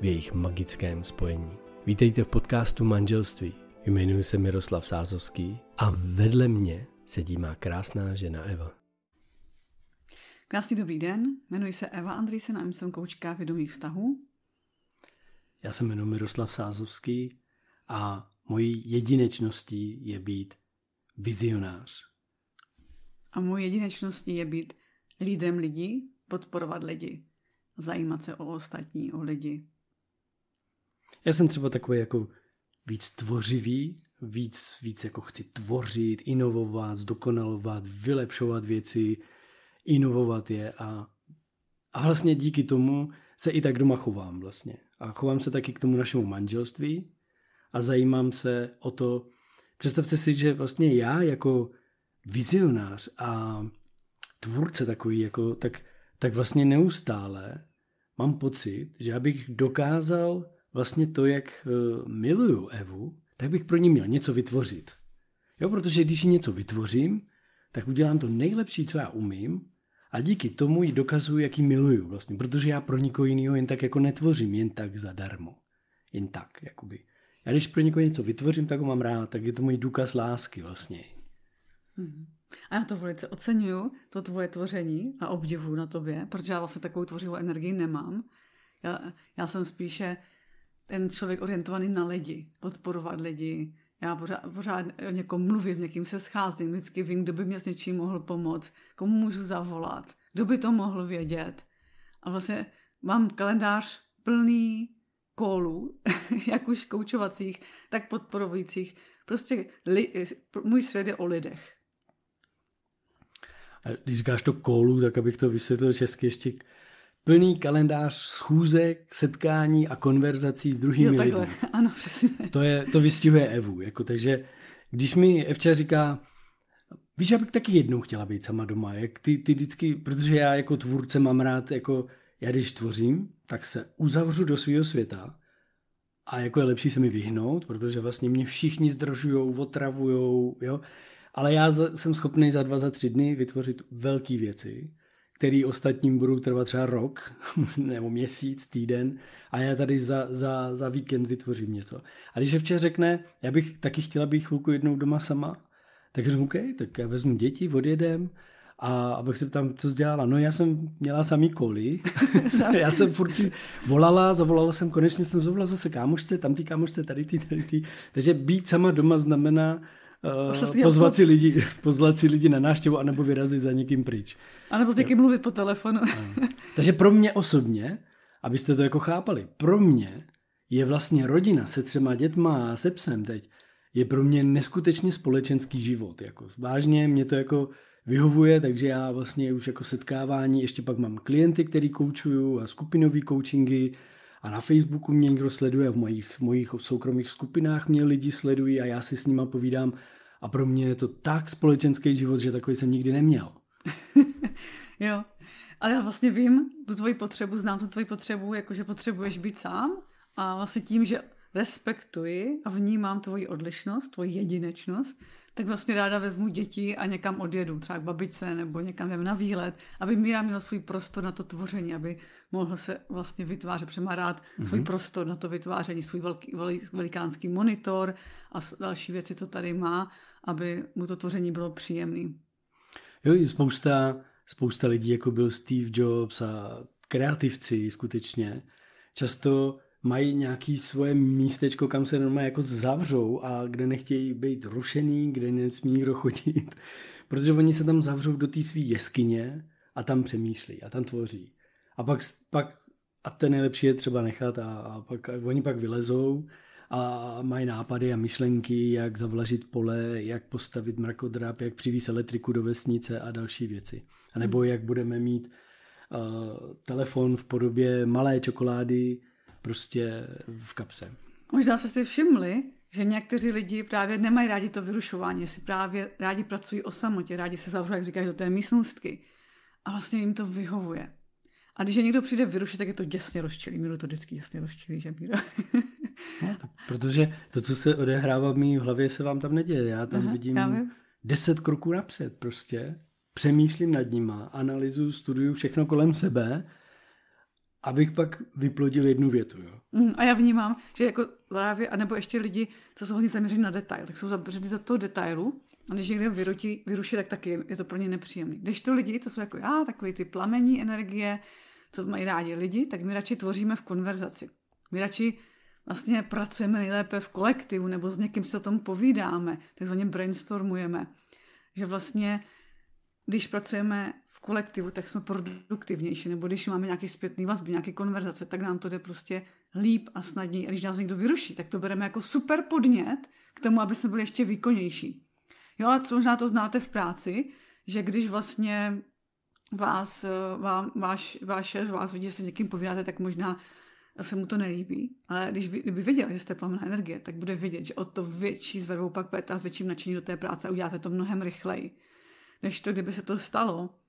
v jejich magickém spojení. Vítejte v podcastu Manželství. Jmenuji se Miroslav Sázovský a vedle mě sedí má krásná žena Eva. Krásný dobrý den, jmenuji se Eva Andrýsen a jsem koučka vědomých vztahů. Já se jmenuji Miroslav Sázovský a mojí jedinečností je být vizionář. A mojí jedinečností je být lídrem lidí, podporovat lidi, zajímat se o ostatní, o lidi. Já jsem třeba takový jako víc tvořivý, víc, víc jako chci tvořit, inovovat, zdokonalovat, vylepšovat věci, inovovat je a, a vlastně díky tomu se i tak doma chovám vlastně. A chovám se taky k tomu našemu manželství a zajímám se o to, představte si, že vlastně já jako vizionář a tvůrce takový, jako, tak, tak vlastně neustále mám pocit, že abych dokázal vlastně to, jak uh, miluju Evu, tak bych pro ní měl něco vytvořit. Jo, protože když ji něco vytvořím, tak udělám to nejlepší, co já umím a díky tomu ji dokazuju, jak ji miluju vlastně, protože já pro nikoho jiného jen tak jako netvořím, jen tak zadarmo. Jen tak, jakoby. Já když pro někoho něco vytvořím, tak ho mám rád, tak je to můj důkaz lásky vlastně. Hmm. A já to velice oceňuju, to tvoje tvoření a obdivuju na tobě, protože já vlastně takovou tvořivou energii nemám. Já, já jsem spíše ten člověk orientovaný na lidi, podporovat lidi. Já pořád, pořád o někom mluvím, někým se scházím, vždycky vím, kdo by mě s něčím mohl pomoct, komu můžu zavolat, kdo by to mohl vědět. A vlastně mám kalendář plný kólů, jak už koučovacích, tak podporujících. Prostě li, můj svět je o lidech. A když říkáš to kólu, tak abych to vysvětlil česky ještě plný kalendář schůzek, setkání a konverzací s druhými jo, lidmi. Ano, přesně. To, je, to vystihuje Evu. Jako, takže když mi Evča říká, víš, já bych taky jednou chtěla být sama doma, jak ty, ty vždycky, protože já jako tvůrce mám rád, jako já když tvořím, tak se uzavřu do svého světa a jako je lepší se mi vyhnout, protože vlastně mě všichni zdržujou, otravujou, jo. Ale já jsem schopný za dva, za tři dny vytvořit velké věci který ostatním budou trvat třeba rok, nebo měsíc, týden a já tady za, za, za víkend vytvořím něco. A když včera řekne, já bych taky chtěla být chvilku jednou doma sama, tak řeknu, OK, tak já vezmu děti, odjedem a abych se tam, co dělala. No já jsem měla samý koli, já jsem furt volala, zavolala jsem, konečně jsem zavolala zase kámošce, tam ty kámošce, tady ty, tady ty. Takže být sama doma znamená uh, pozvat, si lidi, pozvat si lidi na návštěvu anebo vyrazit za někým pryč. A nebo s někým mluvit po telefonu. Takže pro mě osobně, abyste to jako chápali, pro mě je vlastně rodina se třema dětma a se psem teď, je pro mě neskutečně společenský život. Jako vážně mě to jako vyhovuje, takže já vlastně už jako setkávání, ještě pak mám klienty, který koučuju a skupinový coachingy a na Facebooku mě někdo sleduje, v mojich, mojich soukromých skupinách mě lidi sledují a já si s nima povídám a pro mě je to tak společenský život, že takový jsem nikdy neměl. jo. Ale já vlastně vím tu tvoji potřebu, znám tu tvoji potřebu, jakože potřebuješ být sám a vlastně tím, že respektuji a vnímám tvoji odlišnost, tvoji jedinečnost, tak vlastně ráda vezmu děti a někam odjedu, třeba k babičce nebo někam jdem na výlet, aby Míra měl svůj prostor na to tvoření, aby mohl se vlastně vytvářet, protože má rád mm-hmm. svůj prostor na to vytváření, svůj velký, velikánský monitor a další věci, co tady má, aby mu to tvoření bylo příjemné. Jo, i spousta, spousta lidí, jako byl Steve Jobs a kreativci skutečně, často mají nějaký svoje místečko, kam se normálně jako zavřou a kde nechtějí být rušený, kde nesmí nikdo chodit. Protože oni se tam zavřou do té své jeskyně a tam přemýšlí a tam tvoří. A pak, pak a ten nejlepší je třeba nechat a, a pak a oni pak vylezou a mají nápady a myšlenky, jak zavlažit pole, jak postavit mrakodrap, jak přivést elektriku do vesnice a další věci. A nebo hmm. jak budeme mít uh, telefon v podobě malé čokolády prostě v kapse. Možná jste si všimli, že někteří lidi právě nemají rádi to vyrušování, si právě rádi pracují o samotě, rádi se zavřou, jak říkáš, do té místnostky. A vlastně jim to vyhovuje. A když je někdo přijde vyrušit, tak je to děsně rozčilý. Míru to vždycky děsně rozčilý, že Míro? no, tak, protože to, co se odehrává v mý hlavě, se vám tam neděje. Já tam Aha, vidím já deset kroků napřed prostě. Přemýšlím nad nima, analyzuju, studuju všechno kolem sebe, abych pak vyplodil jednu větu. Jo. Mm, a já vnímám, že jako právě, anebo ještě lidi, co jsou hodně zaměření na detail, tak jsou zaměření do toho detailu a když někde vyrutí, vyruší, tak taky je to pro ně nepříjemný. Když to lidi, to jsou jako já, takový ty plamení energie, co mají rádi lidi, tak my radši tvoříme v konverzaci. My radši vlastně pracujeme nejlépe v kolektivu nebo s někým si o tom povídáme, takzvaně brainstormujeme. Že vlastně, když pracujeme kolektivu, tak jsme produktivnější, nebo když máme nějaký zpětný vazby, nějaké konverzace, tak nám to jde prostě líp a snadněji. A když nás někdo vyruší, tak to bereme jako super podnět k tomu, aby jsme byli ještě výkonnější. Jo, ale co možná to znáte v práci, že když vlastně vás, eh, vám, váš, váš šéf vás vidí, že se s někým povídáte, tak možná se mu to nelíbí. Ale když by, kdyby viděl, že jste plamená energie, tak bude vidět, že o to větší zvedou pak půjdete a s větším nadšením do té práce a uděláte to mnohem rychleji. Než to, kdyby se to stalo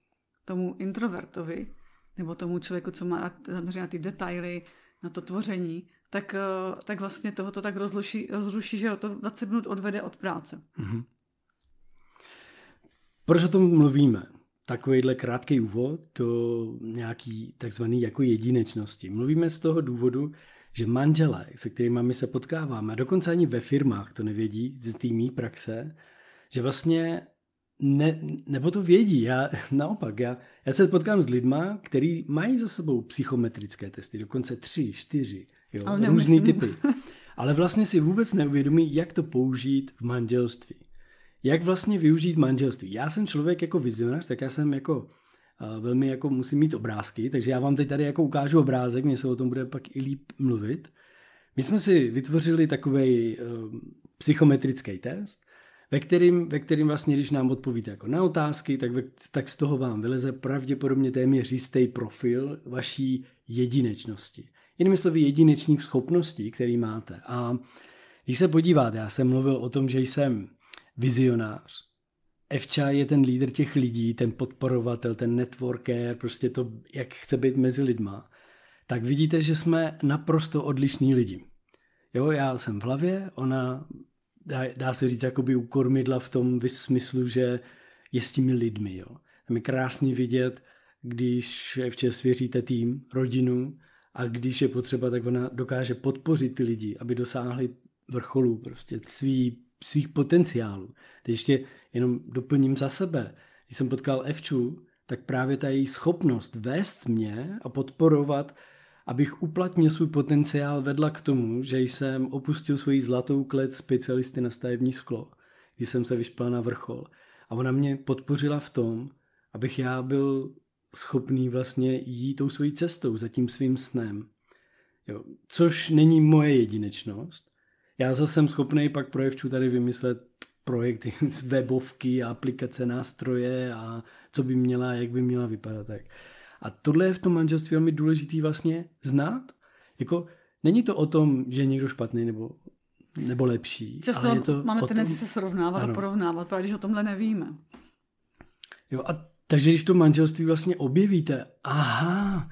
tomu introvertovi, nebo tomu člověku, co má zaměřené na ty detaily, na to tvoření, tak, eh, tak vlastně toho to tak rozluší, rozruší, že ho to 20 minut odvede od práce. Mm-hmm. Proč o tom mluvíme? Takovýhle krátký úvod do nějaký takzvaný jako jedinečnosti. Mluvíme z toho důvodu, že manželé, se kterými my se potkáváme, a dokonce ani ve firmách to nevědí z té mý praxe, že vlastně ne, nebo to vědí, já naopak, já, já se potkám s lidma, kteří mají za sebou psychometrické testy, dokonce tři, čtyři, jo, Ale různý typy. Ale vlastně si vůbec neuvědomí, jak to použít v manželství jak vlastně využít manželství. Já jsem člověk jako vizionář, tak já jsem jako velmi jako musím mít obrázky, takže já vám teď tady jako ukážu obrázek, mě se o tom bude pak i líp mluvit. My jsme si vytvořili takový uh, psychometrický test, ve kterým, ve kterým vlastně, když nám odpovíte jako na otázky, tak, ve, tak z toho vám vyleze pravděpodobně téměř jistý profil vaší jedinečnosti. Jinými slovy jedinečných schopností, které máte. A když se podíváte, já jsem mluvil o tom, že jsem vizionář. Evča je ten lídr těch lidí, ten podporovatel, ten networker, prostě to, jak chce být mezi lidma. Tak vidíte, že jsme naprosto odlišní lidi. Jo, já jsem v hlavě, ona dá, dá se říct jakoby u kormidla v tom smyslu, že je s těmi lidmi. Jo. Tam je krásný vidět, když Evče svěříte tým, rodinu a když je potřeba, tak ona dokáže podpořit ty lidi, aby dosáhli vrcholu prostě svý svých potenciálů. Teď ještě jenom doplním za sebe. Když jsem potkal Evču, tak právě ta její schopnost vést mě a podporovat, abych uplatnil svůj potenciál vedla k tomu, že jsem opustil svoji zlatou klec specialisty na stavební sklo, když jsem se vyšpal na vrchol. A ona mě podpořila v tom, abych já byl schopný vlastně jít tou svojí cestou, za tím svým snem. Jo. Což není moje jedinečnost, já zase jsem schopný pak projevčů tady vymyslet projekty, webovky, aplikace, nástroje a co by měla, jak by měla vypadat. Tak. A tohle je v tom manželství velmi důležitý vlastně znát. Jako, není to o tom, že je někdo špatný nebo, nebo lepší. Často ale je to máme tendenci se srovnávat ano. a porovnávat, právě když o tomhle nevíme. Jo a takže když to manželství vlastně objevíte, aha,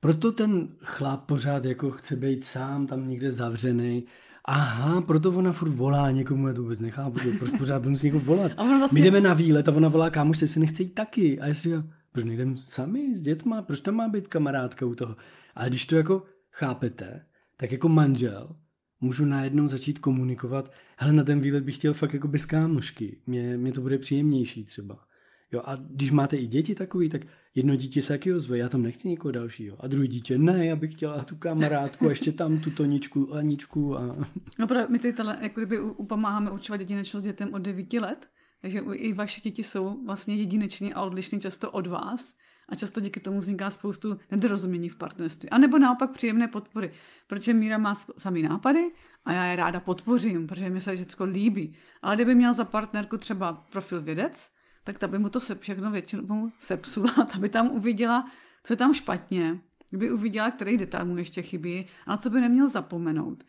proto ten chlap pořád jako chce být sám tam někde zavřený, Aha, proto ona furt volá někomu, já to vůbec nechápu, proč pořád musí někoho volat. vlastně... My jdeme na výlet a ona volá kámoš, se nechce jít taky. A já si říkám, proč nejdem sami s dětma, proč tam má být kamarádka u toho. A když to jako chápete, tak jako manžel můžu najednou začít komunikovat, hele, na ten výlet bych chtěl fakt jako bez kámošky, mě, mě to bude příjemnější třeba. Jo, a když máte i děti takový, tak jedno dítě se taky ozve, já tam nechci někoho dalšího. A druhý dítě, ne, já bych chtěla tu kamarádku, a ještě tam tu Toničku, Aničku. A... No právě my ty tele, jako kdyby pomáháme učovat jedinečnost dětem od 9 let, takže i vaše děti jsou vlastně jedineční a odlišní často od vás. A často díky tomu vzniká spoustu nedorozumění v partnerství. A nebo naopak příjemné podpory. Protože Míra má samý nápady a já je ráda podpořím, protože mi se všechno líbí. Ale kdyby měl za partnerku třeba profil vědec, tak ta by mu to se všechno většinou sepsula, ta by tam uviděla, co je tam špatně, kdyby uviděla, který detail mu ještě chybí a na co by neměl zapomenout.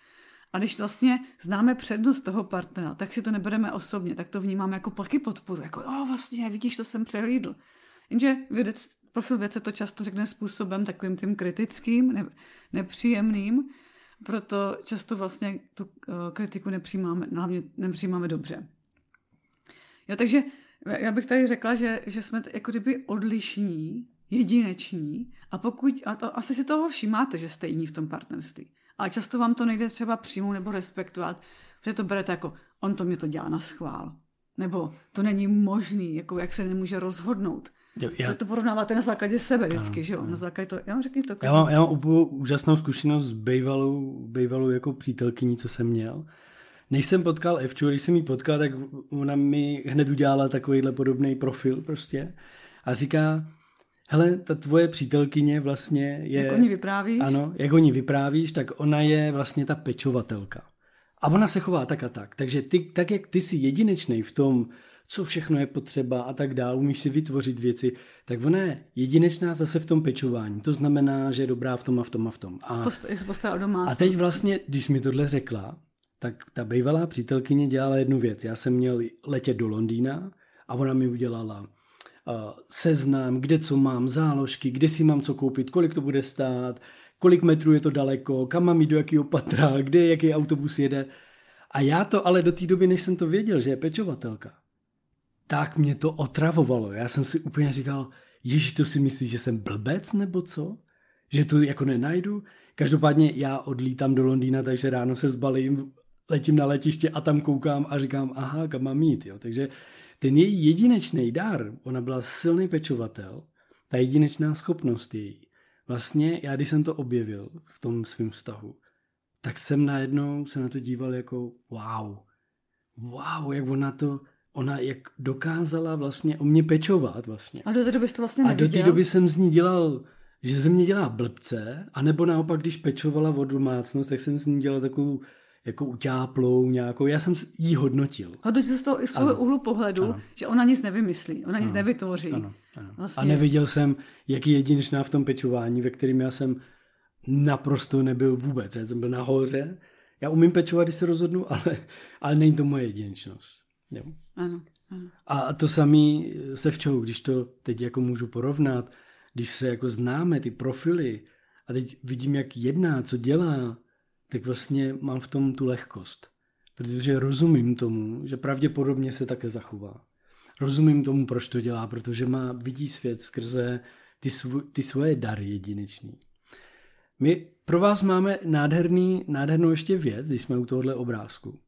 A když vlastně známe přednost toho partnera, tak si to nebereme osobně, tak to vnímáme jako taky podporu, jako jo, vlastně, vidíš, to jsem přehlídl. Jenže vědec, profil vědce to často řekne způsobem takovým tím kritickým, ne, nepříjemným, proto často vlastně tu uh, kritiku nepřijímáme, hlavně nepřijímáme dobře. Jo, takže já bych tady řekla, že, že jsme jako kdyby odlišní, jedineční a pokud, a to, asi si toho všimáte, že jste jiní v tom partnerství. Ale často vám to nejde třeba přijmout nebo respektovat, protože to berete jako, on to mě to dělá na schvál. Nebo to není možný, jako jak se nemůže rozhodnout. Jo, já... To porovnáváte na základě sebe vždycky, no, že jo? No. Na základě to, já řekni to. Já mám, já mám úžasnou zkušenost s bejvalou, bejvalou jako přítelkyní, co jsem měl než jsem potkal Evču, když jsem ji potkal, tak ona mi hned udělala takovýhle podobný profil prostě a říká, hele, ta tvoje přítelkyně vlastně je... Jak o ní vyprávíš? Ano, jak o ní vyprávíš, tak ona je vlastně ta pečovatelka. A ona se chová tak a tak. Takže ty, tak, jak ty jsi jedinečný v tom, co všechno je potřeba a tak dál, umíš si vytvořit věci, tak ona je jedinečná zase v tom pečování. To znamená, že je dobrá v tom a v tom a v tom. A, Post, a teď vlastně, když mi tohle řekla, tak ta bývalá přítelkyně dělala jednu věc. Já jsem měl letět do Londýna a ona mi udělala seznam, kde co mám, záložky, kde si mám co koupit, kolik to bude stát, kolik metrů je to daleko, kam mám jít do jakého patra, kde jaký autobus jede. A já to ale do té doby, než jsem to věděl, že je pečovatelka, tak mě to otravovalo. Já jsem si úplně říkal, Ježíš, to si myslíš, že jsem blbec nebo co? Že to jako nenajdu? Každopádně já odlítám do Londýna, takže ráno se zbalím, letím na letiště a tam koukám a říkám, aha, kam mám mít. Jo. Takže ten její jedinečný dar, ona byla silný pečovatel, ta jedinečná schopnost její. Vlastně já, když jsem to objevil v tom svém vztahu, tak jsem najednou se na to díval jako wow. Wow, jak ona to, ona jak dokázala vlastně o mě pečovat vlastně. A do té doby to vlastně neviděl? A do té doby jsem z ní dělal, že ze mě dělá blbce, anebo naopak, když pečovala o domácnost, tak jsem z ní dělal takovou jako utáplou nějakou, já jsem jí hodnotil. Hodnotil z toho i svého úhlu pohledu, ano. že ona nic nevymyslí, ona nic ano. nevytvoří. Ano. Ano. Vlastně... A neviděl jsem, jaký jedinečná v tom pečování, ve kterém já jsem naprosto nebyl vůbec. Já jsem byl nahoře. Já umím pečovat, když se rozhodnu, ale, ale není to moje jedinečnost. Jo. Ano, ano. A to samý se včou, když to teď jako můžu porovnat, když se jako známe ty profily a teď vidím, jak jedná, co dělá, tak vlastně mám v tom tu lehkost. Protože rozumím tomu, že pravděpodobně se také zachová. Rozumím tomu, proč to dělá, protože má, vidí svět skrze ty, svů, ty svoje dary jedinečný. My pro vás máme nádherný, nádhernou ještě věc, když jsme u tohohle obrázku.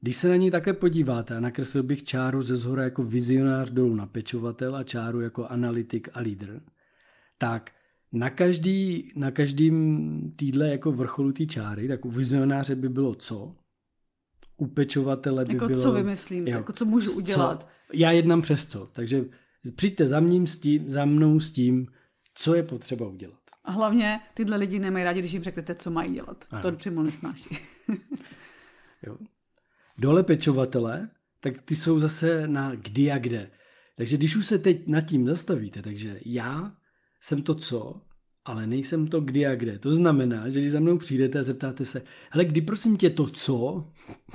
Když se na ní také podíváte a nakreslil bych čáru ze zhora jako vizionář dolů na pečovatel a čáru jako analytik a lídr, tak na každý, na každým týdle jako vrcholu té čáry, tak u vizionáře by bylo co, u pečovatele by jako bylo... co vymyslím, jo, jako co můžu udělat. Co, já jednám přes co, takže přijďte za, mním s tím, za mnou s tím, co je potřeba udělat. A hlavně tyhle lidi nemají rádi, když jim řeknete, co mají dělat. Ano. To přímo nesnáší. jo. Dole pečovatele, tak ty jsou zase na kdy a kde. Takže když už se teď nad tím zastavíte, takže já jsem to co, ale nejsem to kdy a kde. To znamená, že když za mnou přijdete a zeptáte se, hele, kdy prosím tě to co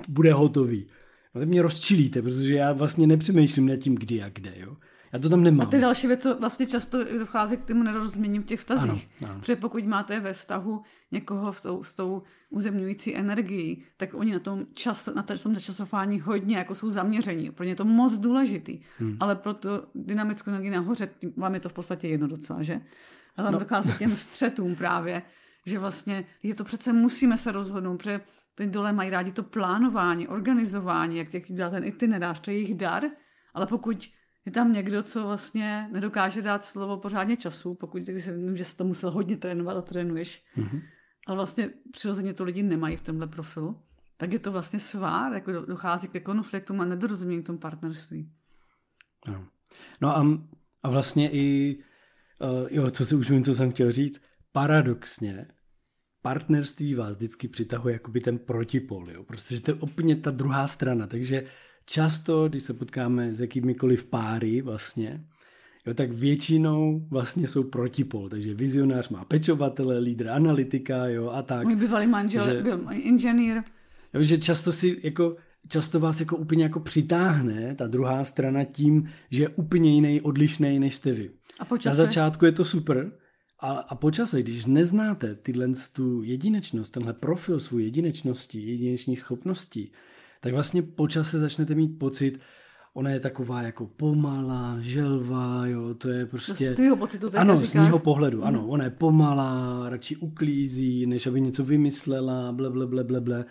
bude hotový? No mě rozčilíte, protože já vlastně nepřemýšlím nad tím kdy a kde, jo. Já to tam nemám. A ty další věc, co vlastně často dochází k tomu nedorozuměním v těch vztazích. Ano, ano. Protože pokud máte ve vztahu někoho v tou, s tou uzemňující energií, tak oni na tom, čas, na tom načasování hodně jako jsou zaměření. Pro ně je to moc důležitý. Hmm. Ale pro to dynamickou energii nahoře, vám je to v podstatě jedno docela, že? A tam no. dochází k těm střetům právě, že vlastně je to přece musíme se rozhodnout, protože ty dole mají rádi to plánování, organizování, jak, jak dělá ten itinerář, to je jejich dar, ale pokud je tam někdo, co vlastně nedokáže dát slovo pořádně času, pokud když se vím, že se to musel hodně trénovat a trénuješ, mm-hmm. ale vlastně přirozeně to lidi nemají v tomhle profilu, tak je to vlastně svár, jako dochází ke konfliktům a nedorozumění v tom partnerství. No, no a, a vlastně i, uh, jo, co si už vím, co jsem chtěl říct, paradoxně partnerství vás vždycky přitahuje jakoby ten protipol, jo? protože to je úplně ta druhá strana, takže často, když se potkáme s jakýmikoliv páry vlastně, jo, tak většinou vlastně jsou protipol, takže vizionář má pečovatele, lídr analytika jo, a tak. Můj bývalý manžel že, byl inženýr. Jo, že často si jako často vás jako úplně jako přitáhne ta druhá strana tím, že je úplně jiný, odlišný než jste vy. A počase? Na začátku je to super, a, a po čase, když neznáte tyhle tu jedinečnost, tenhle profil svůj jedinečnosti, jedinečných schopností, tak vlastně po čase začnete mít pocit, ona je taková jako pomalá, želvá, jo, to je prostě... Z tvýho pocitu Ano, říkáš? z mýho pohledu, ano, ona je pomalá, radši uklízí, než aby něco vymyslela, ble, ble, ble, ble, ble.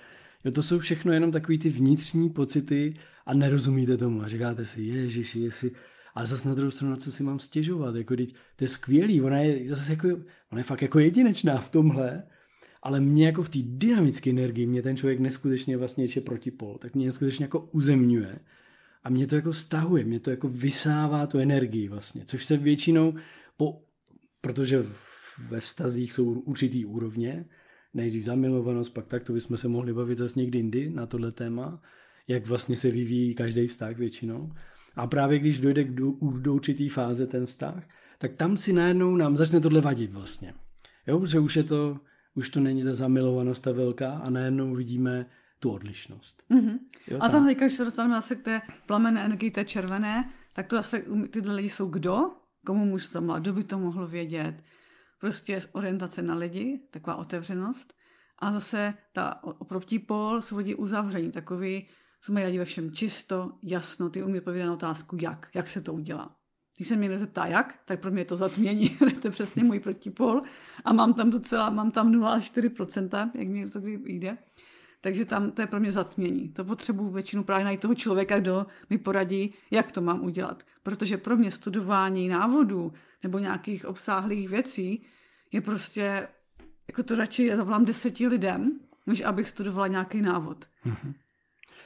Jo, to jsou všechno jenom takový ty vnitřní pocity a nerozumíte tomu a říkáte si, ježiši, jestli ale zase na druhou stranu, na co si mám stěžovat, jako teď, to je skvělý, ona je zase jako, ona je fakt jako jedinečná v tomhle, ale mě jako v té dynamické energii, mě ten člověk neskutečně vlastně je protipol, tak mě neskutečně jako uzemňuje a mě to jako stahuje, mě to jako vysává tu energii vlastně, což se většinou, po, protože ve vztazích jsou určitý úrovně, nejdřív zamilovanost, pak tak, to bychom se mohli bavit zase někdy jindy na tohle téma, jak vlastně se vyvíjí každý vztah většinou. A právě když dojde k do, do určitý fáze ten vztah, tak tam si najednou nám začne tohle vadit vlastně. Jo, protože už je to, už to není ta zamilovanost ta velká a najednou vidíme tu odlišnost. Mm-hmm. Jo, a tam teďka, když se dostaneme zase k té plamené energii, té červené, tak to zase tyhle lidi jsou kdo? Komu můžu zamlat? Kdo by to mohl vědět? Prostě orientace na lidi, taková otevřenost. A zase ta oproti jsou lidi uzavření, takový jsme rádi ve všem čisto, jasno, ty umí odpovědět na otázku jak, jak se to udělá. Když se mě nezeptá jak, tak pro mě je to zatmění, to je přesně můj protipol a mám tam docela, mám tam 0,4%, jak mi to kdy jde. Takže tam to je pro mě zatmění. To potřebuji většinu právě najít toho člověka, kdo mi poradí, jak to mám udělat. Protože pro mě studování návodů nebo nějakých obsáhlých věcí je prostě, jako to radši zavolám deseti lidem, než abych studovala nějaký návod. Mm-hmm.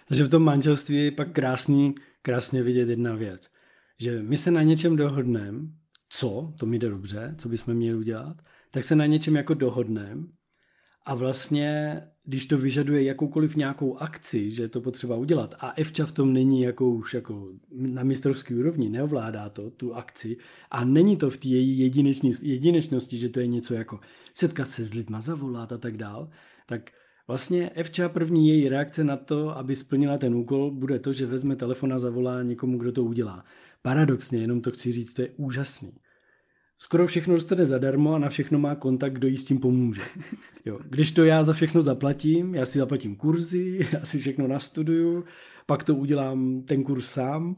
Takže v tom manželství je pak krásný, krásně vidět jedna věc. Že my se na něčem dohodneme, co, to mi jde dobře, co bychom měli udělat, tak se na něčem jako dohodneme a vlastně, když to vyžaduje jakoukoliv nějakou akci, že to potřeba udělat a Evča v tom není jako už jako na mistrovský úrovni, neovládá to, tu akci a není to v té její jedinečnosti, že to je něco jako setkat se s lidma, zavolat a tak dál, tak Vlastně Evča první její reakce na to, aby splnila ten úkol, bude to, že vezme telefon a zavolá někomu, kdo to udělá. Paradoxně, jenom to chci říct, to je úžasný. Skoro všechno dostane zadarmo a na všechno má kontakt, kdo jí s tím pomůže. Jo. Když to já za všechno zaplatím, já si zaplatím kurzy, já si všechno nastuduju, pak to udělám ten kurz sám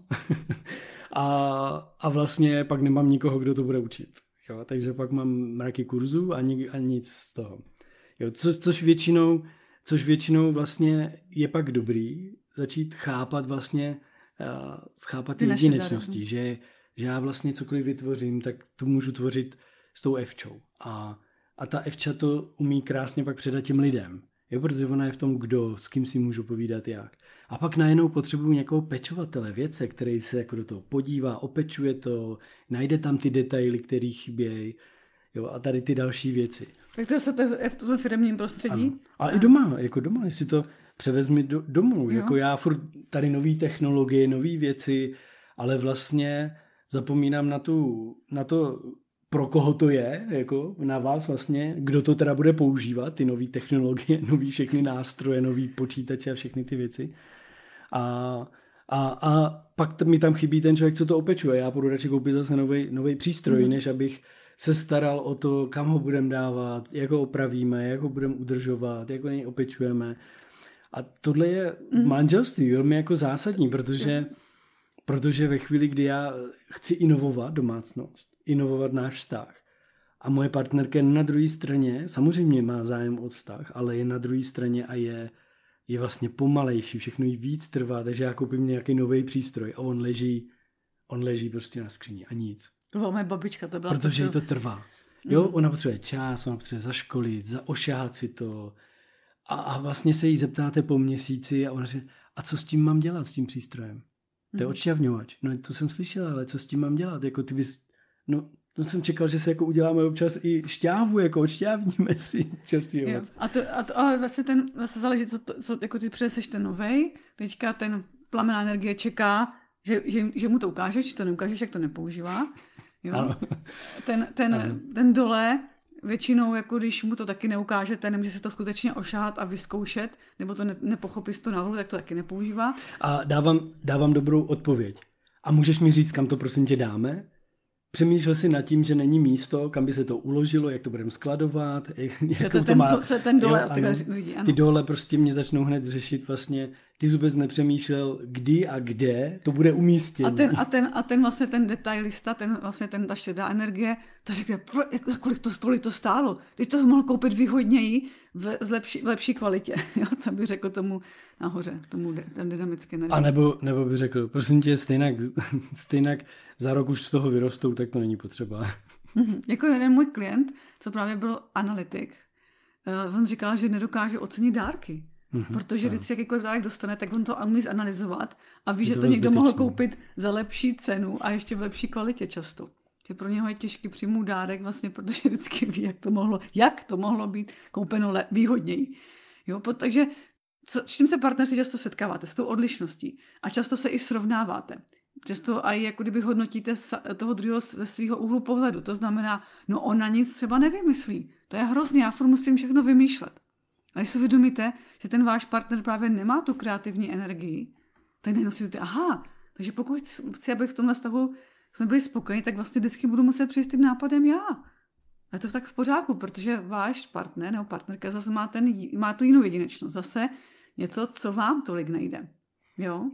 a, a vlastně pak nemám nikoho, kdo to bude učit. Jo. Takže pak mám mraky kurzů a, ni, a nic z toho. Jo, co, což, většinou, což většinou vlastně je pak dobrý začít chápat vlastně, uh, schápat ty jedinečnosti, že, že já vlastně cokoliv vytvořím, tak to můžu tvořit s tou Evčou. A, a ta Evča to umí krásně pak předat těm lidem. Jo, protože ona je v tom, kdo, s kým si můžu povídat jak. A pak najednou potřebuju někoho pečovatele, věce, který se jako do toho podívá, opečuje to, najde tam ty detaily, které chybějí, jo, a tady ty další věci. Tak to je, to je v tom firmním prostředí? Ano. Ale a... i doma, jako doma, jestli to převezmi do, domů. Jo. Jako já furt tady nové technologie, nové věci, ale vlastně zapomínám na, tu, na to, pro koho to je, jako na vás vlastně, kdo to teda bude používat, ty nové technologie, nové všechny nástroje, nové počítače a všechny ty věci. A, a, a pak mi tam chybí ten člověk, co to opečuje. Já půjdu radši koupit zase nový přístroj, mm. než abych se staral o to, kam ho budeme dávat, jak ho opravíme, jak ho budeme udržovat, jak ho něj opečujeme. A tohle je v mhm. manželství velmi jako zásadní, protože, protože ve chvíli, kdy já chci inovovat domácnost, inovovat náš vztah, a moje partnerka na druhé straně, samozřejmě má zájem o vztah, ale je na druhé straně a je, je vlastně pomalejší, všechno jí víc trvá, takže já koupím nějaký nový přístroj a on leží On leží prostě na skříni a nic. To byla moje babička, to byla Protože jí to... trvá. Jo, Mhm. ona potřebuje čas, ona potřebuje zaškolit, zaošahat si to. A, a vlastně se jí zeptáte po měsíci a ona říká, a co s tím mám dělat, s tím přístrojem? To je Mhm. odšťavňovač. No to jsem slyšela, ale co s tím mám dělat? Jako ty bys, no, to jsem čekal, že se jako uděláme občas i šťávu, jako odšťávníme si čerstvý Jo. ovoce. A to, a to, ale vlastně ten, vlastně záleží, co, to- co jako ty přineseš ten novej, teďka ten plamená energie čeká, že, že, že mu to ukážeš, že to neukážeš, jak to nepoužívá. Jo? Ano. Ten, ten, Ano. ten dole, většinou, jako když mu to taky neukážete, nemůže se to skutečně ošahat a vyzkoušet, nebo to ne, nepochopí z toho návodu, tak to taky nepoužívá. A dávám, dávám dobrou odpověď. A můžeš mi říct, kam to prosím tě dáme? Přemýšlel jsi nad tím, že není místo, kam by se to uložilo, jak to budeme skladovat, jak, To, je ten, má... co, to je ten dole, Jo, ano. ano. Ty dole prostě mě začnou hned řešit vlastně, ty jsi vůbec nepřemýšlel, kdy a kde to bude umístěno. A ten, a, ten, a ten vlastně ten detailista, ten vlastně ten ta šedá energie, ta řekne, "Pro- jak, kolik to, kolik to stálo? Teď to mohl koupit výhodněji v, v, lepší, v lepší kvalitě. Jo, tam by řekl tomu nahoře, tomu ten dynamický energie. A nebo, nebo by řekl, prosím tě, stejnak, stejnak za rok už z toho vyrostou, tak to není potřeba. Mhm. Jako jeden můj klient, co právě byl analytik, eh, on říkal, že nedokáže ocenit dárky. Mhm, Protože ano. vždycky jakýkoliv dárek dostane, tak on to umí zanalizovat a ví, že to to někdo zbytečný. mohl koupit za lepší cenu a ještě v lepší kvalitě často. Že pro něho je těžký přijmout dárek, vlastně, protože vždycky ví, jak to mohlo, jak to mohlo být koupeno le- výhodněji. Jo, po, takže co, s čím se partnersi často setkáváte? S tou odlišností. A často se i srovnáváte. Často i jako kdyby hodnotíte toho druhého ze svého úhlu pohledu. To znamená, no ona nic třeba nevymyslí. To je hrozně, já furt musím všechno vymýšlet. A když si uvědomíte, že ten váš partner právě nemá tu kreativní energii, tak najednou si aha, takže pokud chci, aby v tomhle stavu jsme byli spokojeni, tak vlastně vždycky budu muset přijít s tím nápadem já. A je to tak v pořádku, protože váš partner nebo partnerka zase má, ten, má tu jinou jedinečnost. Zase něco, co vám tolik nejde. Jo?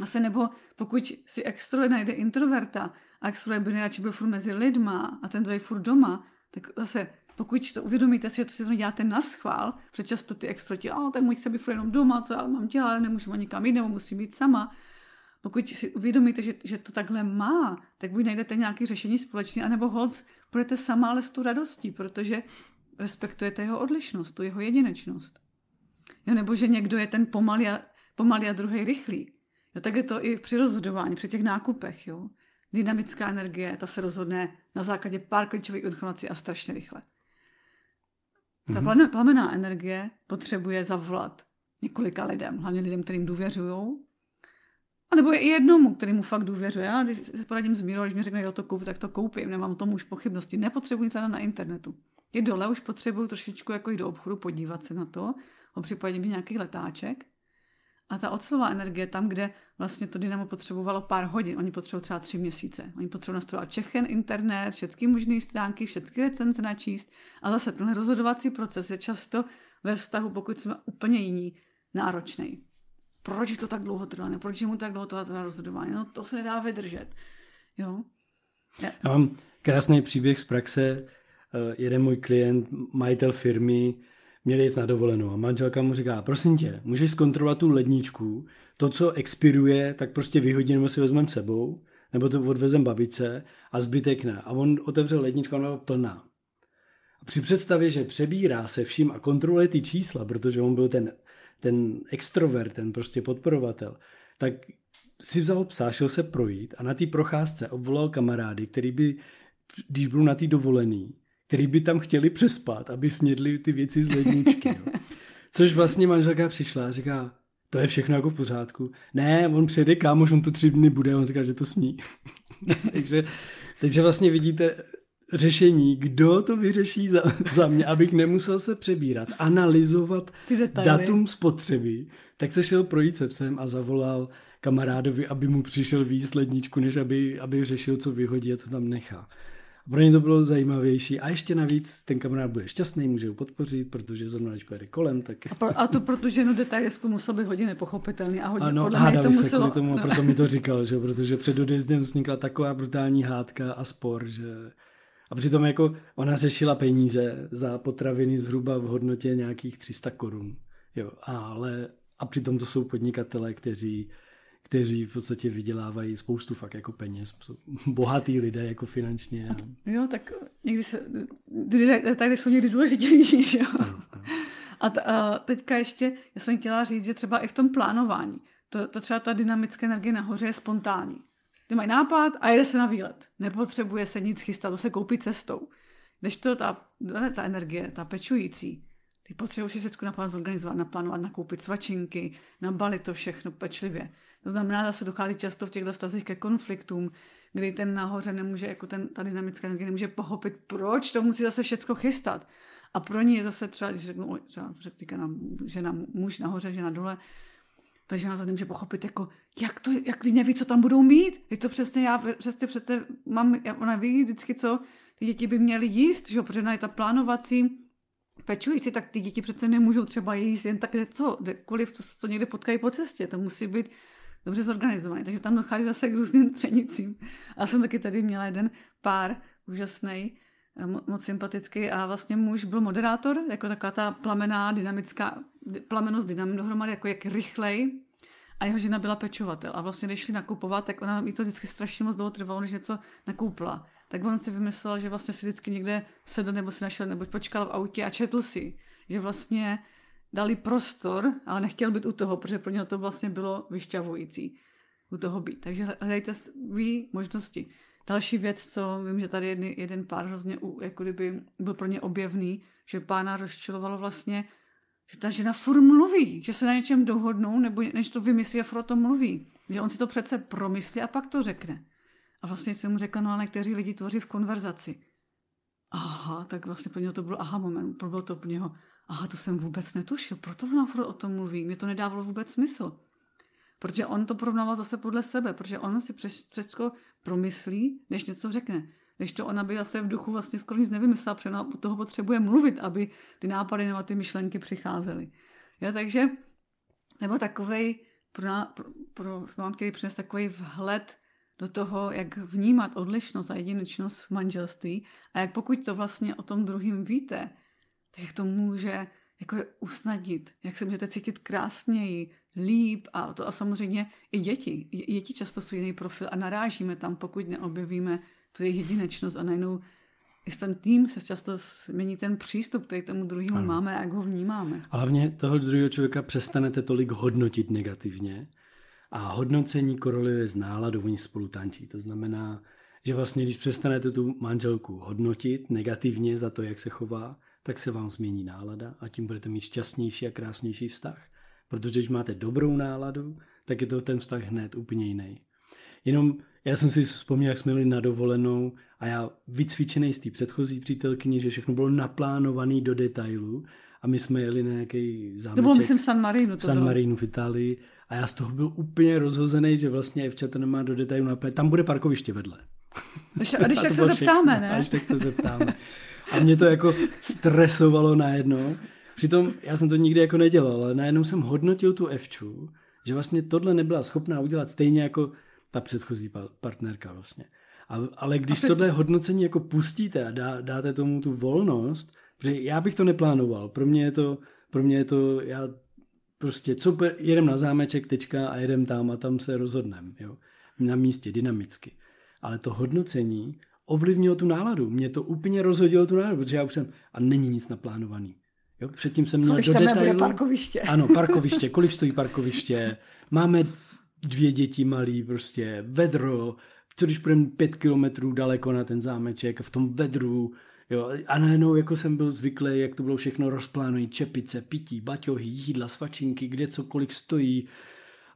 Zase nebo pokud si extrovert najde introverta a extrovert by nejradši byl furt mezi lidma a ten druhý furt doma, tak zase pokud to uvědomíte si, že to si děláte na schvál, protože často ty extroti, a ten můj chce být jenom doma, co já mám dělat, nemůžu ani nikam jít, nebo musím být sama. Pokud si uvědomíte, že, že to takhle má, tak buď najdete nějaké řešení společně, anebo holc budete sama, ale s tu radostí, protože respektujete jeho odlišnost, tu jeho jedinečnost. Jo, nebo že někdo je ten pomalý a, pomalý a druhý rychlý. Jo, tak je to i při rozhodování, při těch nákupech. Jo. Dynamická energie, ta se rozhodne na základě pár klíčových informací a strašně rychle. Ta Mhm. mm-hmm. plamená energie potřebuje zavolat několika lidem, hlavně lidem, kterým důvěřují. A nebo je i jednomu, kterýmu fakt důvěřuje. Já když se poradím s Mírou, když mi řekne, jo, to koupím, tak to koupím, nemám o tom už pochybnosti. Nepotřebuji to na internetu. Ty dole už potřebuju trošičku jako jít do obchodu, podívat se na to, o případě by nějaký letáček. A ta ocelová energie, tam, kde vlastně to dynamo potřebovalo pár hodin, oni potřebují třeba tři měsíce. Oni potřebují nastavovat všechen internet, všechny možné stránky, všechny recenze načíst. A zase ten rozhodovací proces je často ve vztahu, pokud jsme úplně jiní, náročný. Proč to tak dlouho trvá? Proč mu tak dlouho trvá rozhodování? No to se nedá vydržet. Jo? Já mám krásný příběh z praxe. Eh, Jeden můj klient, majitel firmy, měl jít na dovolenou a manželka mu říká, prosím tě, můžeš zkontrolovat tu ledničku, to, co expiruje, tak prostě vyhodíme si vezmeme sebou, nebo to odvezem babice a zbytek ne. A on otevřel ledničku a ona byla plná. A při představě, že přebírá se vším a kontroluje ty čísla, protože on byl ten, ten extrovert, ten prostě podporovatel, tak si vzal psa, šel se projít a na té procházce obvolal kamarády, který by, když budou na té dovolený, který by tam chtěli přespat, aby snědli ty věci z ledničky. Jo. Což vlastně manželka přišla a říká, to je všechno jako v pořádku. Ne, on přijede kámoš, on tu tři dny bude, on říká, že to sní. takže, takže vlastně vidíte řešení, kdo to vyřeší za, za mě, abych nemusel se přebírat, analyzovat datum spotřeby, tak se šel projít se psem a zavolal kamarádovi, aby mu přišel víc ledničku, než aby, aby řešil, co vyhodí a co tam nechá. Pro ně to bylo zajímavější. A ještě navíc ten kamarád bude šťastný, může ho podpořit, protože zrovna když pojede kolem, tak... A, pro, a to proto, že no detailistku musel být hodně nepochopitelný a hodně Ano, podle mě to se muselo... kvůli tomu, a no. proto mi to říkal, že? protože před odjezdem vznikla taková brutální hádka a spor, že... A přitom jako ona řešila peníze za potraviny zhruba v hodnotě nějakých 300 korun. Jo, ale a přitom to jsou podnikatelé, kteří, kteří v podstatě vydělávají spoustu fakt jako peněz. Bohatý lidé jako finančně. A... Jo, tak někdy se, tady jsou někdy důležitější, že jo. A, t, a teďka ještě, já jsem chtěla říct, že třeba i v tom plánování, to, to třeba ta dynamická energie nahoře je spontánní. Ty mají nápad a jede se na výlet. Nepotřebuje se nic chystat, to se koupí cestou. Když to ta, ta energie, ta pečující, ty potřebuješ si všechno naplánovat, zorganizovat, naplánovat, nakoupit svačinky, nabalit to všechno pečlivě. To znamená, že se dochází často v těchto stazích ke konfliktům, kdy ten nahoře nemůže, jako ten, ta dynamická energie nemůže pochopit, proč to musí zase všechno chystat. A pro ní je zase třeba, když řeknu, třeba řeknu, nám, žena, muž nahoře, žena dole, ta žena za nemůže pochopit, jako, jak to, jak neví, co tam budou mít. Je to přesně, já přesně přece mám, ona ví vždycky, co ty děti by měly jíst, že jo, protože ona je ta plánovací, pečující, tak ty děti přece nemůžou třeba jíst jen tak něco, kdekoliv, co, co někde potkají po cestě. To musí být dobře zorganizovaný. Takže tam dochází zase k různým třenicím. A jsem taky tady měla jeden pár úžasný, eh, moc sympatický a vlastně muž byl moderátor, jako taková ta plamená, dynamická, plamenos dynamit dohromady, jako jak rychlej a jeho žena byla pečovatel. A vlastně, když šli nakupovat, tak ona mi to vždycky strašně moc dlouho trvalo, než něco nakoupila tak on si vymyslel, že vlastně si vždycky někde sedl nebo si našel, nebo počkal v autě a četl si, že vlastně dali prostor, ale nechtěl být u toho, protože pro něho to vlastně bylo vyšťavující u toho být. Takže hledejte vy možnosti. Další věc, co vím, že tady jeden, jeden pár hrozně jako kdyby byl pro ně objevný, že pána rozčilovalo vlastně, že ta žena furt mluví, že se na něčem dohodnou, nebo než to vymyslí a furt o tom mluví. Že on si to přece promyslí a pak to řekne. A vlastně jsem mu řekla, no ale kteří lidi tvoří v konverzaci. Aha, tak vlastně pro něho to bylo aha moment, bylo to pro něho, aha, to jsem vůbec netušil, proto ona o tom mluví, mě to nedávalo vůbec smysl. Protože on to porovnával zase podle sebe, protože on si všechno promyslí, než něco řekne. Než to ona by zase v duchu vlastně skoro nic nevymyslela, protože ona toho potřebuje mluvit, aby ty nápady nebo ty myšlenky přicházely. Ja, takže, nebo takovej, pro, pro, pro mám, který přines takový vhled do toho, jak vnímat odlišnost a jedinečnost v manželství a jak pokud to vlastně o tom druhým víte, tak jak to může jako usnadnit, jak se můžete cítit krásněji, líp a to a samozřejmě i děti. Děti často jsou jiný profil a narážíme tam, pokud neobjevíme tu jejich jedinečnost a najednou i ten tým se často změní ten přístup, který tomu druhému máme a jak ho vnímáme. A hlavně toho druhého člověka přestanete tolik hodnotit negativně, a hodnocení koroluje s náladou, oni spolu tančí. To znamená, že vlastně, když přestanete tu manželku hodnotit negativně za to, jak se chová, tak se vám změní nálada a tím budete mít šťastnější a krásnější vztah. Protože když máte dobrou náladu, tak je to ten vztah hned úplně jiný. Jenom já jsem si vzpomněl, jak jsme jeli na dovolenou a já vycvičený z té předchozí přítelkyni, že všechno bylo naplánované do detailu a my jsme jeli na nějaký zámeček. To bylo, myslím, San Marino. To San Marino v Itálii a já z toho byl úplně rozhozený, že vlastně Evča to nemá do detailu naplně. Tam bude parkoviště vedle. A když tak se zeptáme, ne? A když tak se zeptáme. A mě to jako stresovalo najednou. Přitom já jsem to nikdy jako nedělal, ale najednou jsem hodnotil tu Evču, že vlastně tohle nebyla schopná udělat stejně jako ta předchozí partnerka vlastně. A, ale když a tohle hodnocení jako pustíte a dá, dáte tomu tu volnost, protože já bych to neplánoval, pro mě je to, pro mě je to, já prostě co, jedem na zámeček, tečka a jedem tam a tam se rozhodneme, jo. Na místě, dynamicky. Ale to hodnocení ovlivnilo tu náladu. Mě to úplně rozhodilo tu náladu, protože já už jsem, a není nic naplánovaný. Jo, předtím jsem měl co, do detailu. parkoviště. Ano, parkoviště, kolik stojí parkoviště, máme dvě děti malý, prostě vedro, co když půjdeme pět kilometrů daleko na ten zámeček, v tom vedru, Jo, a najednou jako jsem byl zvyklý, jak to bylo všechno rozplánované, čepice, pití, baťohy, jídla, svačinky, kde cokoliv stojí.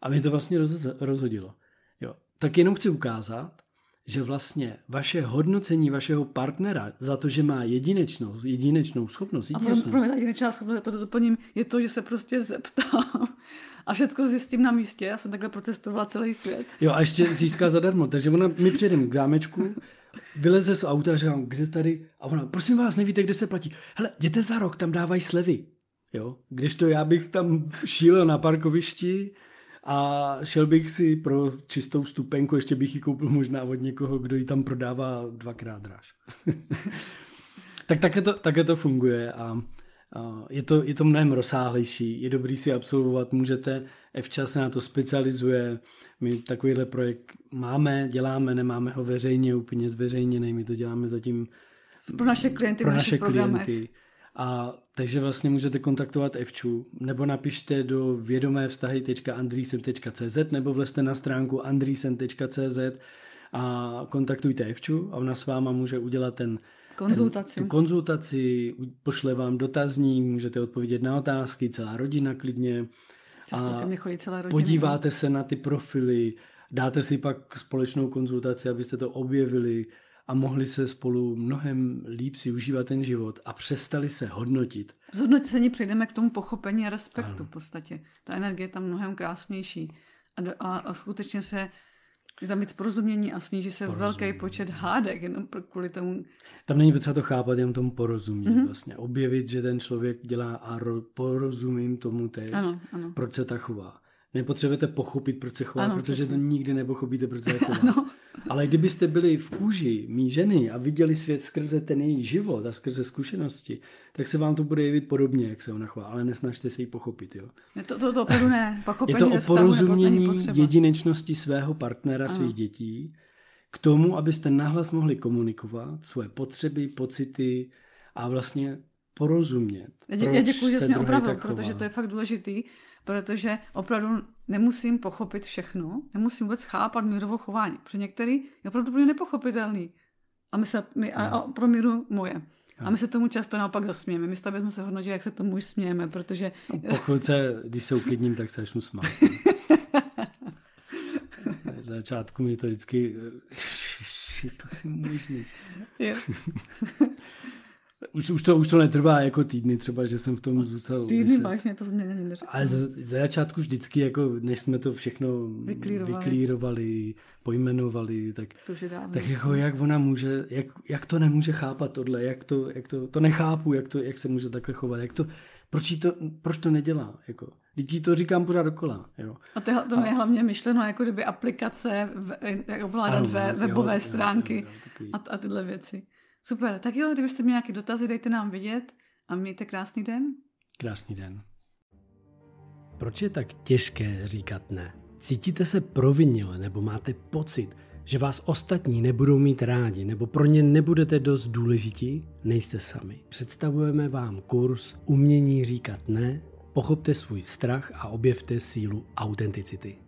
A mě to vlastně rozhodilo. Jo. Tak jenom chci ukázat, že vlastně vaše hodnocení vašeho partnera za to, že má jedinečnou, jedinečnou schopnost, jedinečnost. A pro mě jedinečná schopnost, já to doplním, je to, že se prostě zeptám a všechno zjistím na místě. Já jsem takhle protestovala celý svět. Jo, a ještě získá zadarmo. Takže ona, my přijedeme k zámečku, vyleze z auta a říkám, kde tady? A ona, prosím vás, nevíte, kde se platí. Hele, jděte za rok, tam dávají slevy. Jo? Když to já bych tam šílel na parkovišti a šel bych si pro čistou stupenku, ještě bych ji koupil možná od někoho, kdo ji tam prodává dvakrát dráž. tak také to, také to funguje a Je to, je to mnohem rozsáhlejší, je dobrý si absolvovat, můžete, Fčas se na to specializuje, my takovýhle projekt máme, děláme, nemáme ho veřejně, úplně zveřejněný, my to děláme zatím pro naše klienty pro naše klienty. A takže vlastně můžete kontaktovat Evču, nebo napište do vědomé nebo vlezte na stránku andrisen.cz a kontaktujte Evču a ona s váma může udělat ten konzultaci. Ten, tu konzultaci, pošle vám dotazník, můžete odpovědět na otázky, celá rodina klidně. a celá rodina. podíváte se na ty profily, dáte si pak společnou konzultaci, abyste to objevili a mohli se spolu mnohem líp si užívat ten život a přestali se hodnotit. Z hodnocení přejdeme k tomu pochopení a respektu ano. v podstatě. Ta energie je tam mnohem krásnější a, a, a skutečně se je tam víc porozumění a sníží se porozumění. velký počet hádek jenom kvůli tomu. Tam není potřeba to chápat, jenom tomu porozumět mm-hmm. vlastně. Objevit, že ten člověk dělá a ro, porozumím tomu teď, ano, ano. proč se tak chová. Nepotřebujete pochopit, proč se chová, ano, protože přesně. to nikdy nepochopíte, proč se chová. ano. Ale kdybyste byli v kůži mý ženy a viděli svět skrze ten její život a skrze zkušenosti, tak se vám to bude jevit podobně, jak se ona chová, ale nesnažte se ji pochopit. Jo. To, to, to opravdu ne. Pochopení Je to o porozumění jedinečnosti svého partnera, ano. svých dětí, k tomu, abyste nahlas mohli komunikovat svoje potřeby, pocity a vlastně porozumět. Já, dě, já děkuji, že jsi mě opravil, protože to je fakt důležitý, protože opravdu nemusím pochopit všechno, nemusím vůbec chápat mírovo chování. Pro některý je opravdu pro nepochopitelný. A, my se, my, a, a pro míru moje. A my se tomu často naopak zasmějeme. My stavě jsme se hodnotili, jak se tomu už smějeme, protože... No, po chvilce, když se uklidním, tak se začnu smát. v začátku mi to vždycky... to je možný. Už, už, to, už to netrvá jako týdny třeba, že jsem v tom zůstal. Týdny se... vážně, to neřeknu. Ale za, za začátku vždycky, jako, než jsme to všechno vyklírovali, vyklírovali pojmenovali, tak, to tak jako jak ona může, jak, jak to nemůže chápat tohle, jak to, jak to, to nechápu, jak, to, jak se může takhle chovat, jak to, proč, to, proč to nedělá, jako. Lidí to říkám pořád dokola. Jo. A to, to je hlavně myšleno jako kdyby aplikace, jak ovládat ve, webové jo, stránky jo, jo, jo, a, a tyhle věci. Super, tak jo, kdybyste měli nějaké dotazy, dejte nám vědět a mějte krásný den. Krásný den. Proč je tak těžké říkat ne? Cítíte se provinile nebo máte pocit, že vás ostatní nebudou mít rádi nebo pro ně nebudete dost důležití? Nejste sami. Představujeme vám kurz Umění říkat ne, pochopte svůj strach a objevte sílu autenticity.